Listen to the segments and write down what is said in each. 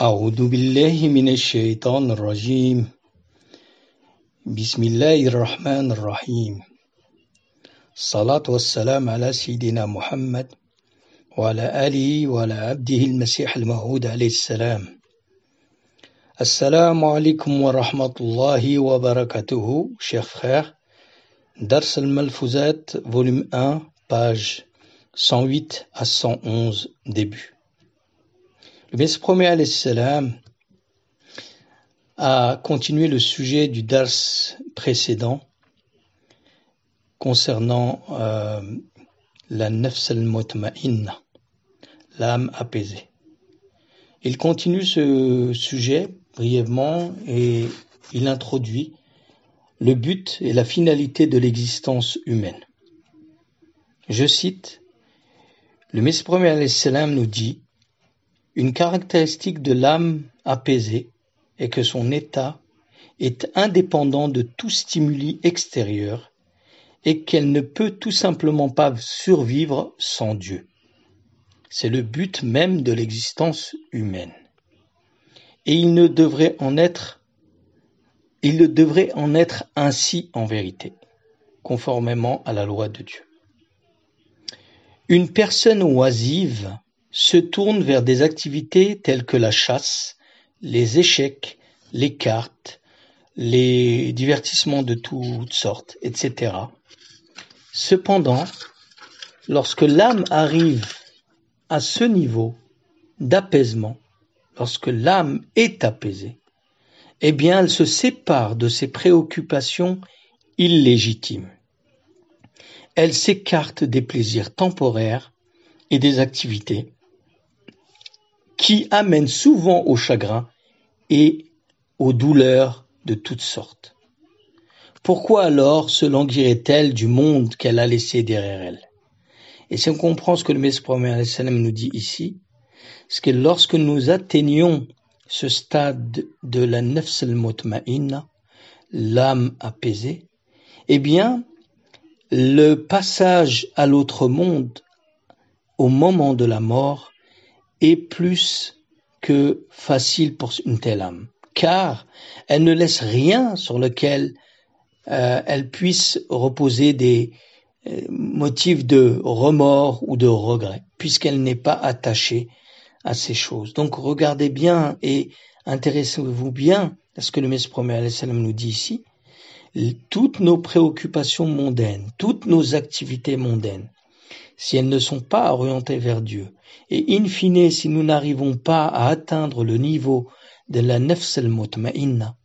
أعوذ بالله من الشيطان الرجيم. بسم الله الرحمن الرحيم. الصلاة والسلام على سيدنا محمد وعلى آله وعلى عبده المسيح الموعود عليه السلام. السلام عليكم ورحمة الله وبركاته. Chers frères درس الملفوظات volume 1 page 108 à 111 début. Le Messie promet salam a continué le sujet du dars précédent concernant euh, la nafs al-mutma'inna, l'âme apaisée. Il continue ce sujet brièvement et il introduit le but et la finalité de l'existence humaine. Je cite, le Messie promet salam nous dit une caractéristique de l'âme apaisée est que son état est indépendant de tout stimuli extérieur et qu'elle ne peut tout simplement pas survivre sans Dieu. C'est le but même de l'existence humaine. Et il ne devrait en être il ne devrait en être ainsi en vérité, conformément à la loi de Dieu. Une personne oisive se tourne vers des activités telles que la chasse, les échecs, les cartes, les divertissements de toutes sortes, etc. Cependant, lorsque l'âme arrive à ce niveau d'apaisement, lorsque l'âme est apaisée, eh bien elle se sépare de ses préoccupations illégitimes. Elle s'écarte des plaisirs temporaires et des activités qui amène souvent au chagrin et aux douleurs de toutes sortes. Pourquoi alors se languirait-elle du monde qu'elle a laissé derrière elle? Et si on comprend ce que le Messie nous dit ici, c'est que lorsque nous atteignons ce stade de la nafs al l'âme apaisée, eh bien, le passage à l'autre monde au moment de la mort est plus que facile pour une telle âme, car elle ne laisse rien sur lequel euh, elle puisse reposer des euh, motifs de remords ou de regret, puisqu'elle n'est pas attachée à ces choses. Donc regardez bien et intéressez-vous bien à ce que le Messie nous dit ici. Toutes nos préoccupations mondaines, toutes nos activités mondaines, si elles ne sont pas orientées vers Dieu. Et in fine, si nous n'arrivons pas à atteindre le niveau de la al-mutma'inna,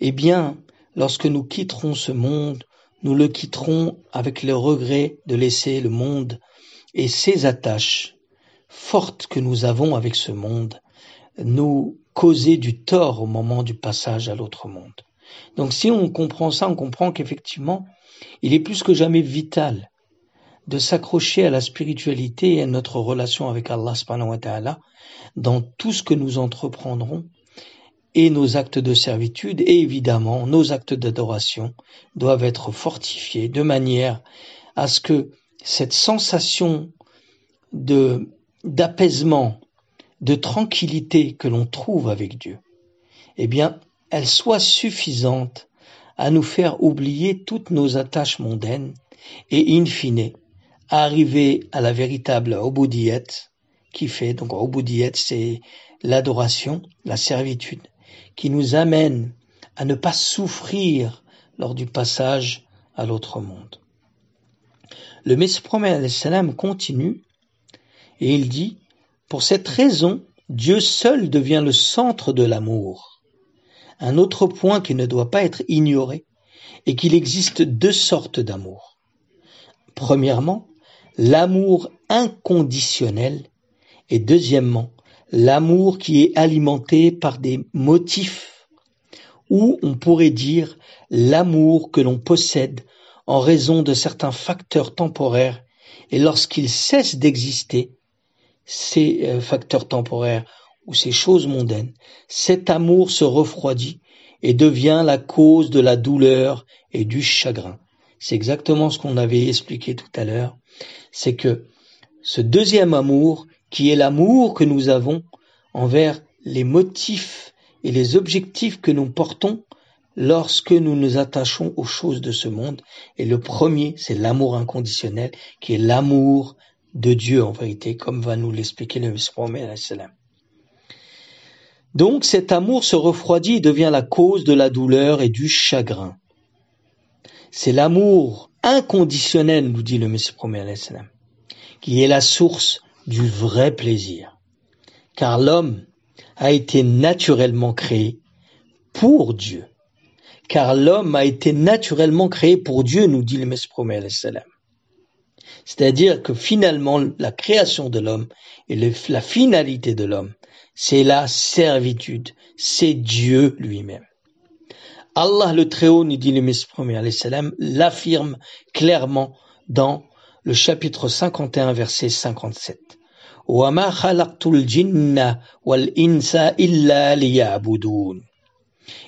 eh bien, lorsque nous quitterons ce monde, nous le quitterons avec le regret de laisser le monde et ses attaches fortes que nous avons avec ce monde nous causer du tort au moment du passage à l'autre monde. Donc si on comprend ça, on comprend qu'effectivement, il est plus que jamais vital de s'accrocher à la spiritualité et à notre relation avec Allah subhanahu wa ta'ala dans tout ce que nous entreprendrons et nos actes de servitude. Et évidemment nos actes d'adoration doivent être fortifiés de manière à ce que cette sensation de d'apaisement, de tranquillité que l'on trouve avec Dieu, eh bien, elle soit suffisante à nous faire oublier toutes nos attaches mondaines et in fine arriver à la véritable oboudiyat qui fait, donc oboudiyat c'est l'adoration, la servitude, qui nous amène à ne pas souffrir lors du passage à l'autre monde. Le Messie salam continue et il dit, pour cette raison, Dieu seul devient le centre de l'amour. Un autre point qui ne doit pas être ignoré est qu'il existe deux sortes d'amour. Premièrement, l'amour inconditionnel et deuxièmement l'amour qui est alimenté par des motifs ou on pourrait dire l'amour que l'on possède en raison de certains facteurs temporaires et lorsqu'ils cessent d'exister, ces euh, facteurs temporaires ou ces choses mondaines, cet amour se refroidit et devient la cause de la douleur et du chagrin. C'est exactement ce qu'on avait expliqué tout à l'heure c'est que ce deuxième amour, qui est l'amour que nous avons envers les motifs et les objectifs que nous portons lorsque nous nous attachons aux choses de ce monde. Et le premier, c'est l'amour inconditionnel, qui est l'amour de Dieu en vérité, comme va nous l'expliquer le Messie Donc cet amour se refroidit et devient la cause de la douleur et du chagrin. C'est l'amour inconditionnel, nous dit le Messie qui est la source du vrai plaisir. Car l'homme a été naturellement créé pour Dieu. Car l'homme a été naturellement créé pour Dieu, nous dit le Messie C'est-à-dire que finalement, la création de l'homme et la finalité de l'homme, c'est la servitude, c'est Dieu lui-même. Allah le Très-Haut, nous dit le Messie l'affirme clairement dans le chapitre 51, verset 57.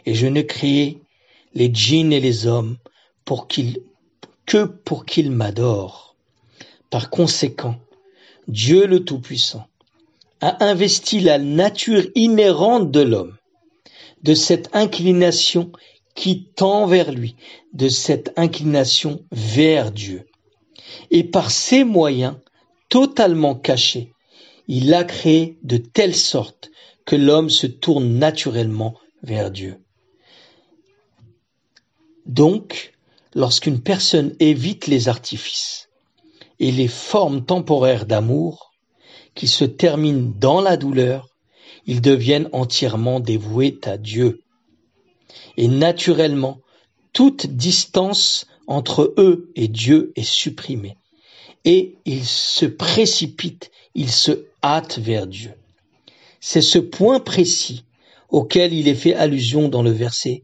Et je ne créé les djinns et les hommes que pour qu'ils m'adorent. Par conséquent, Dieu le Tout-Puissant a investi la nature inhérente de l'homme de cette inclination qui tend vers lui, de cette inclination vers Dieu et par ces moyens totalement cachés, il a créé de telle sorte que l'homme se tourne naturellement vers Dieu. Donc, lorsqu'une personne évite les artifices et les formes temporaires d'amour, qui se terminent dans la douleur, ils deviennent entièrement dévoués à Dieu. Et naturellement, toute distance entre eux et Dieu est supprimé. Et ils se précipitent, ils se hâtent vers Dieu. C'est ce point précis auquel il est fait allusion dans le verset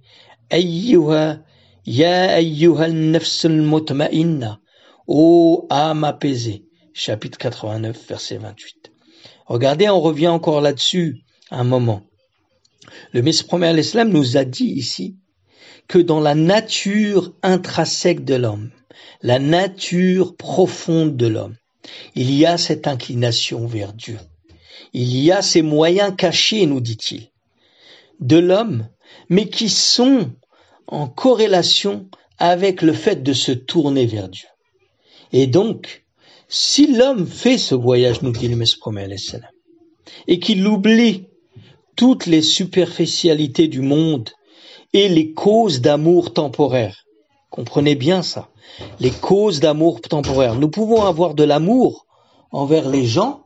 ya mutma'inna, ô âme apaisée, chapitre 89, verset 28. Regardez, on revient encore là-dessus un moment. Le Messie premier l'Islam nous a dit ici que dans la nature intrinsèque de l'homme, la nature profonde de l'homme, il y a cette inclination vers Dieu. Il y a ces moyens cachés, nous dit-il, de l'homme, mais qui sont en corrélation avec le fait de se tourner vers Dieu. Et donc, si l'homme fait ce voyage, nous dit le Messie et qu'il oublie toutes les superficialités du monde et les causes d'amour temporaire. Comprenez bien ça. Les causes d'amour temporaire. Nous pouvons avoir de l'amour envers les gens,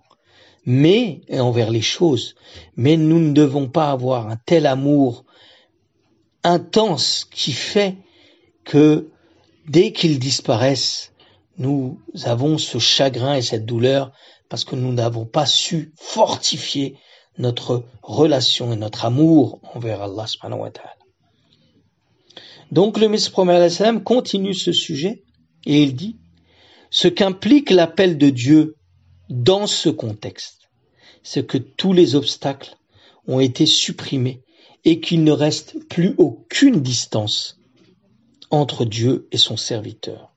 mais, et envers les choses, mais nous ne devons pas avoir un tel amour intense qui fait que dès qu'ils disparaissent, nous avons ce chagrin et cette douleur parce que nous n'avons pas su fortifier notre relation et notre amour envers Allah subhanahu wa ta'ala. Donc le Messie continue ce sujet et il dit ce qu'implique l'appel de Dieu dans ce contexte, c'est que tous les obstacles ont été supprimés et qu'il ne reste plus aucune distance entre Dieu et son serviteur.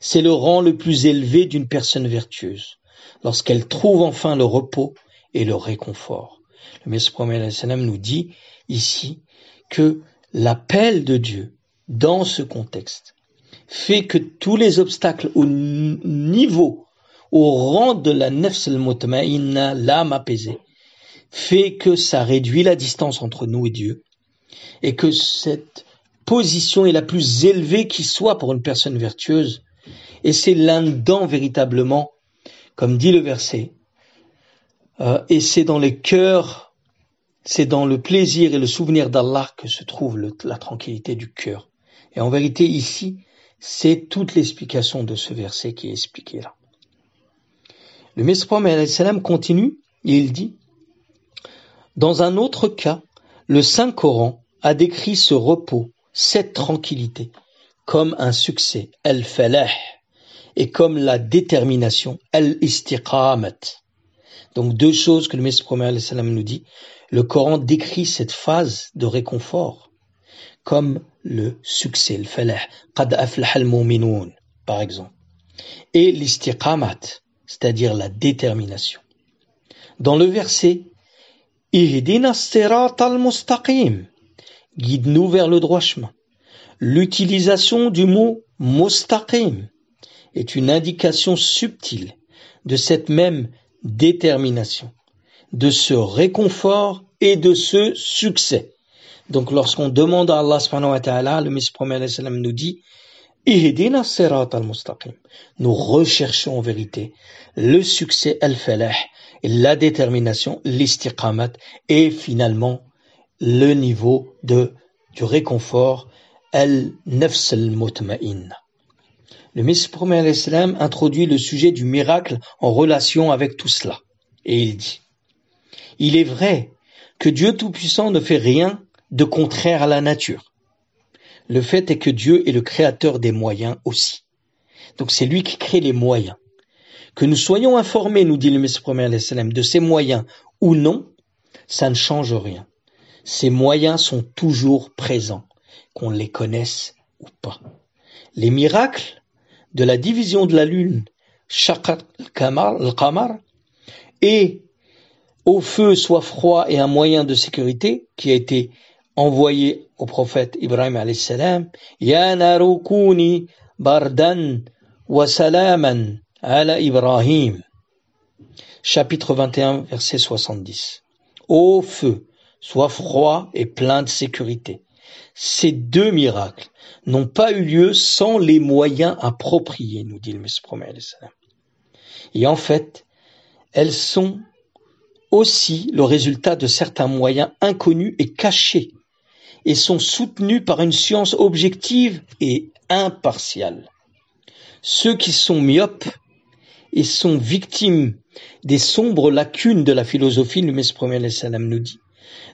C'est le rang le plus élevé d'une personne vertueuse, lorsqu'elle trouve enfin le repos et le réconfort. Le Messie nous dit ici que l'appel de Dieu dans ce contexte fait que tous les obstacles au niveau, au rang de la nefs al-mutma'inna, l'âme apaisée, fait que ça réduit la distance entre nous et Dieu et que cette position est la plus élevée qui soit pour une personne vertueuse et c'est là-dedans véritablement, comme dit le verset, euh, et c'est dans les cœurs c'est dans le plaisir et le souvenir d'Allah que se trouve la tranquillité du cœur. Et en vérité, ici, c'est toute l'explication de ce verset qui est expliqué là. Le Messie continue et il dit Dans un autre cas, le Saint Coran a décrit ce repos, cette tranquillité, comme un succès, al-falah, et comme la détermination, al-istiqamat. Donc deux choses que le Messie nous dit. Le Coran décrit cette phase de réconfort comme le succès, le falah, qad aflah al par exemple, et » c'est-à-dire la détermination. Dans le verset, al-mustaqim. Guide-nous vers le droit chemin. L'utilisation du mot mustaqim est une indication subtile de cette même détermination, de ce réconfort et de ce succès. Donc lorsqu'on demande à Allah subhanahu wa ta'ala, le Messie nous dit nous recherchons en vérité le succès al-falah, la détermination, l'istiqamat et finalement le niveau de du réconfort al-nafs al-mutma'in. Le Messie introduit le sujet du miracle en relation avec tout cela. Et il dit, il est vrai que Dieu Tout-Puissant ne fait rien de contraire à la nature. Le fait est que Dieu est le créateur des moyens aussi. Donc c'est lui qui crée les moyens. Que nous soyons informés, nous dit le Messie de ces moyens ou non, ça ne change rien. Ces moyens sont toujours présents, qu'on les connaisse ou pas. Les miracles de la division de la lune, al-Qamar, et au feu soit froid et un moyen de sécurité qui a été envoyé au prophète Ibrahim salam, Ya bardan wa salaman ala Ibrahim. Chapitre 21, verset 70. Ô feu, sois froid et plein de sécurité. Ces deux miracles n'ont pas eu lieu sans les moyens appropriés, nous dit le Messie Et en fait, elles sont aussi le résultat de certains moyens inconnus et cachés et sont soutenus par une science objective et impartiale. Ceux qui sont myopes et sont victimes des sombres lacunes de la philosophie, le Messie nous dit,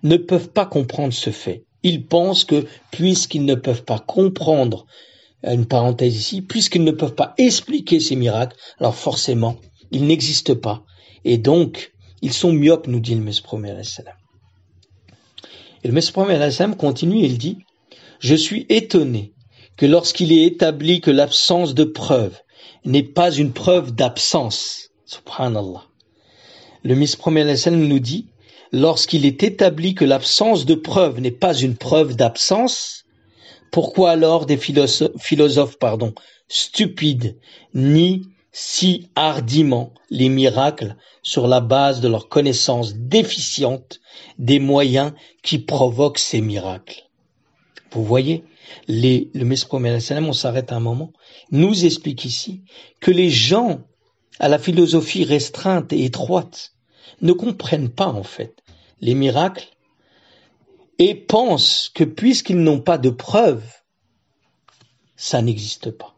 ne peuvent pas comprendre ce fait. Ils pensent que puisqu'ils ne peuvent pas comprendre, une parenthèse ici, puisqu'ils ne peuvent pas expliquer ces miracles, alors forcément, ils n'existent pas. Et donc, ils sont myopes, nous dit le Messie Et le Messie continue il dit, je suis étonné que lorsqu'il est établi que l'absence de preuve n'est pas une preuve d'absence, subhanallah, le Messie nous dit, lorsqu'il est établi que l'absence de preuve n'est pas une preuve d'absence, pourquoi alors des philosophes, pardon, stupides nient si hardiment les miracles sur la base de leur connaissance déficiente des moyens qui provoquent ces miracles? Vous voyez, les, le Messie on s'arrête un moment, nous explique ici que les gens à la philosophie restreinte et étroite ne comprennent pas en fait les miracles et pensent que puisqu'ils n'ont pas de preuves, ça n'existe pas.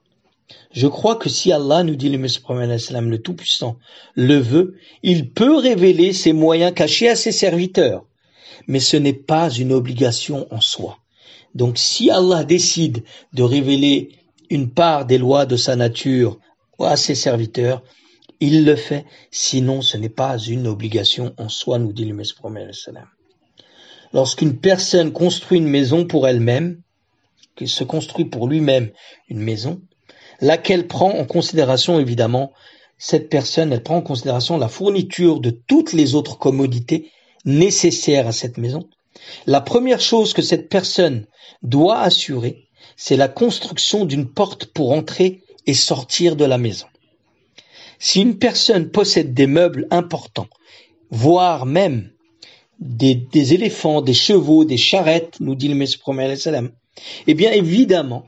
Je crois que si Allah nous dit le Messie le Tout-Puissant le veut, il peut révéler ses moyens cachés à ses serviteurs. Mais ce n'est pas une obligation en soi. Donc si Allah décide de révéler une part des lois de sa nature à ses serviteurs, il le fait, sinon ce n'est pas une obligation en soi, nous dit le Messie Lorsqu'une personne construit une maison pour elle-même, qui se construit pour lui-même une maison, laquelle prend en considération évidemment cette personne, elle prend en considération la fourniture de toutes les autres commodités nécessaires à cette maison. La première chose que cette personne doit assurer, c'est la construction d'une porte pour entrer et sortir de la maison. Si une personne possède des meubles importants, voire même des, éléphants, des chevaux, des charrettes, nous dit le Messie eh bien évidemment,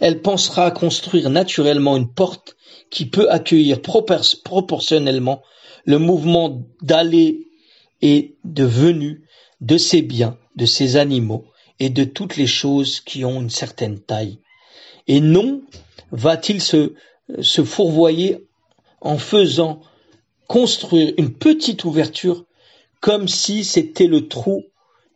elle pensera à construire naturellement une porte qui peut accueillir proportionnellement le mouvement d'aller et de venue de ses biens, de ses animaux et de toutes les choses qui ont une certaine taille. Et non va-t-il se, se fourvoyer en faisant construire une petite ouverture comme si c'était le trou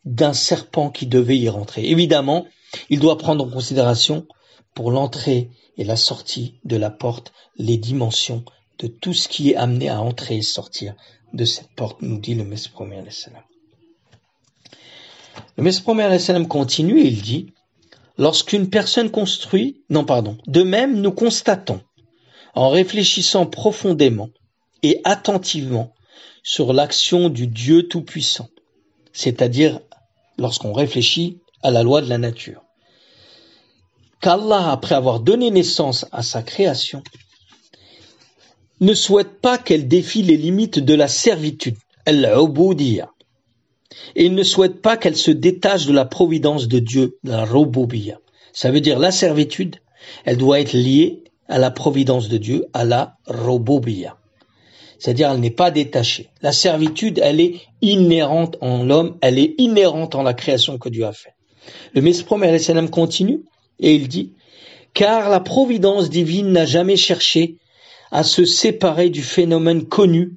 d'un serpent qui devait y rentrer. Évidemment, il doit prendre en considération pour l'entrée et la sortie de la porte les dimensions de tout ce qui est amené à entrer et sortir de cette porte, nous dit le Messie premier Le Messie premier continue et il dit, lorsqu'une personne construit, non pardon, de même nous constatons en réfléchissant profondément et attentivement sur l'action du Dieu Tout-Puissant c'est-à-dire lorsqu'on réfléchit à la loi de la nature. Qu'Allah, après avoir donné naissance à sa création, ne souhaite pas qu'elle défie les limites de la servitude, al Et il ne souhaite pas qu'elle se détache de la providence de Dieu, la robobia. Ça veut dire la servitude, elle doit être liée à la providence de Dieu, à la robobia. C'est-à-dire, elle n'est pas détachée. La servitude, elle est inhérente en l'homme, elle est inhérente en la création que Dieu a fait. Le salam continue et il dit, car la providence divine n'a jamais cherché à se séparer du phénomène connu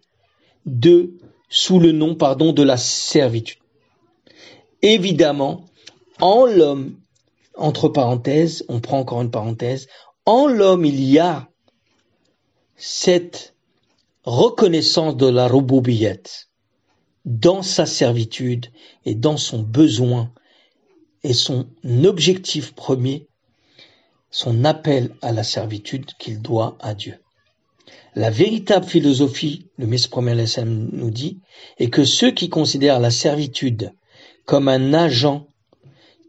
de, sous le nom, pardon, de la servitude. Évidemment, en l'homme, entre parenthèses, on prend encore une parenthèse, en l'homme il y a cette reconnaissance de la roboubillette dans sa servitude et dans son besoin et son objectif premier, son appel à la servitude qu'il doit à Dieu. La véritable philosophie, le Messie nous dit, est que ceux qui considèrent la servitude comme un agent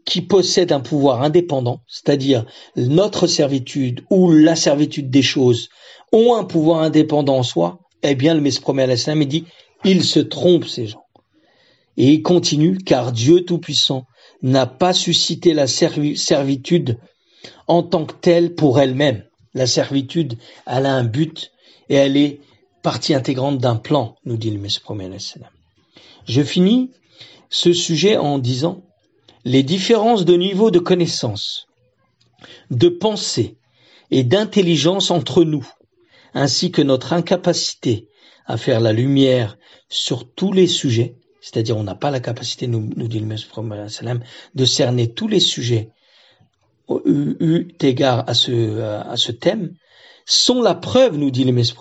qui possède un pouvoir indépendant, c'est-à-dire notre servitude ou la servitude des choses ont un pouvoir indépendant en soi, eh bien le Messie il dit, ils se trompent ces gens. Et il continue, car Dieu Tout-Puissant n'a pas suscité la servitude en tant que telle pour elle-même. La servitude, elle a un but et elle est partie intégrante d'un plan, nous dit le Messie Je finis ce sujet en disant les différences de niveau de connaissance, de pensée et d'intelligence entre nous, ainsi que notre incapacité à faire la lumière sur tous les sujets, c'est-à-dire on n'a pas la capacité, nous, dit le Messie de cerner tous les sujets eu égard à ce, à ce thème, sont la preuve, nous dit le Messie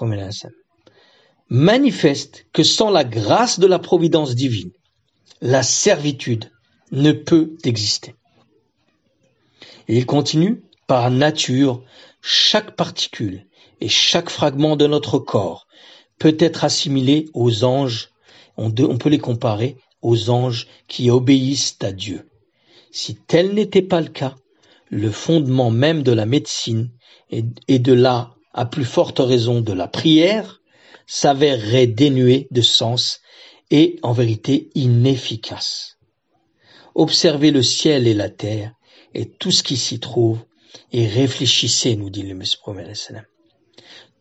manifeste que sans la grâce de la providence divine, la servitude ne peut exister. Et il continue, par nature, chaque particule et chaque fragment de notre corps peut être assimilé aux anges, on, peut les comparer aux anges qui obéissent à Dieu. Si tel n'était pas le cas, le fondement même de la médecine et, de la, à plus forte raison, de la prière, s'avérerait dénué de sens et en vérité inefficace. Observez le ciel et la terre et tout ce qui s'y trouve et réfléchissez, nous dit le Messie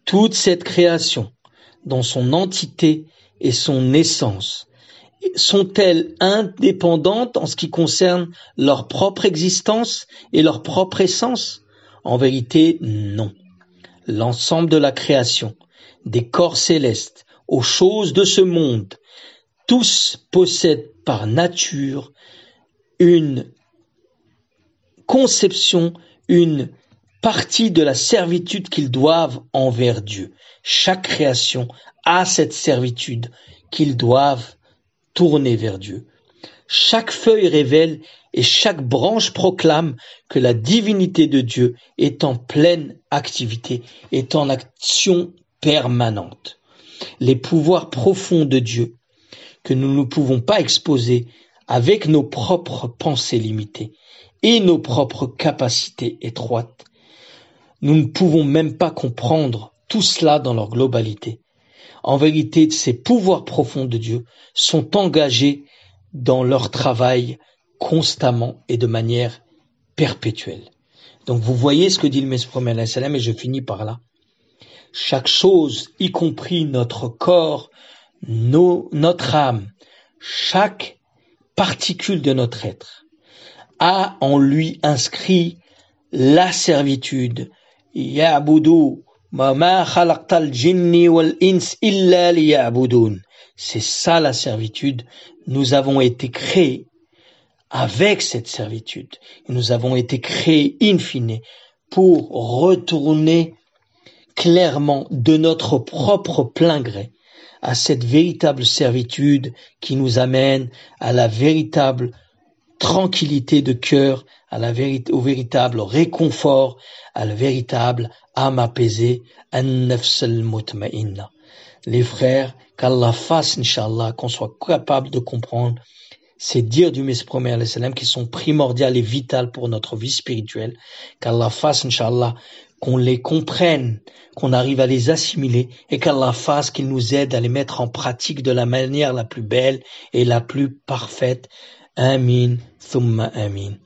Toute cette création, dans son entité et son essence, sont-elles indépendantes en ce qui concerne leur propre existence et leur propre essence? En vérité, non. L'ensemble de la création, des corps célestes aux choses de ce monde, tous possèdent par nature une conception, une partie de la servitude qu'ils doivent envers Dieu. Chaque création a cette servitude qu'ils doivent tourner vers Dieu. Chaque feuille révèle et chaque branche proclame que la divinité de Dieu est en pleine activité, est en action permanente. Les pouvoirs profonds de Dieu que nous ne pouvons pas exposer avec nos propres pensées limitées et nos propres capacités étroites. Nous ne pouvons même pas comprendre tout cela dans leur globalité. En vérité, ces pouvoirs profonds de Dieu sont engagés dans leur travail constamment et de manière perpétuelle. Donc vous voyez ce que dit le Messie et je finis par là. Chaque chose, y compris notre corps, notre âme, chaque particule de notre être, a en lui inscrit la servitude. Ya'budu c'est ça la servitude. Nous avons été créés avec cette servitude. Nous avons été créés in fine pour retourner clairement de notre propre plein gré à cette véritable servitude qui nous amène à la véritable tranquillité de cœur, à la vérité, au véritable réconfort, à la véritable âme apaisée, Les frères, qu'Allah fasse, Inch'Allah, qu'on soit capable de comprendre ces dires du Messie premier qui sont primordiales et vitales pour notre vie spirituelle, qu'Allah fasse, Inch'Allah, qu'on les comprenne, qu'on arrive à les assimiler et qu'Allah fasse qu'il nous aide à les mettre en pratique de la manière la plus belle et la plus parfaite. Amin, thumma amin.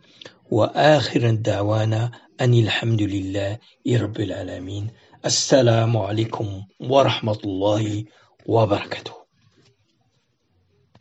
Wa akhiran da'wana anil hamdulillah rabbil alamin. Assalamu alaikum wa rahmatullahi wa.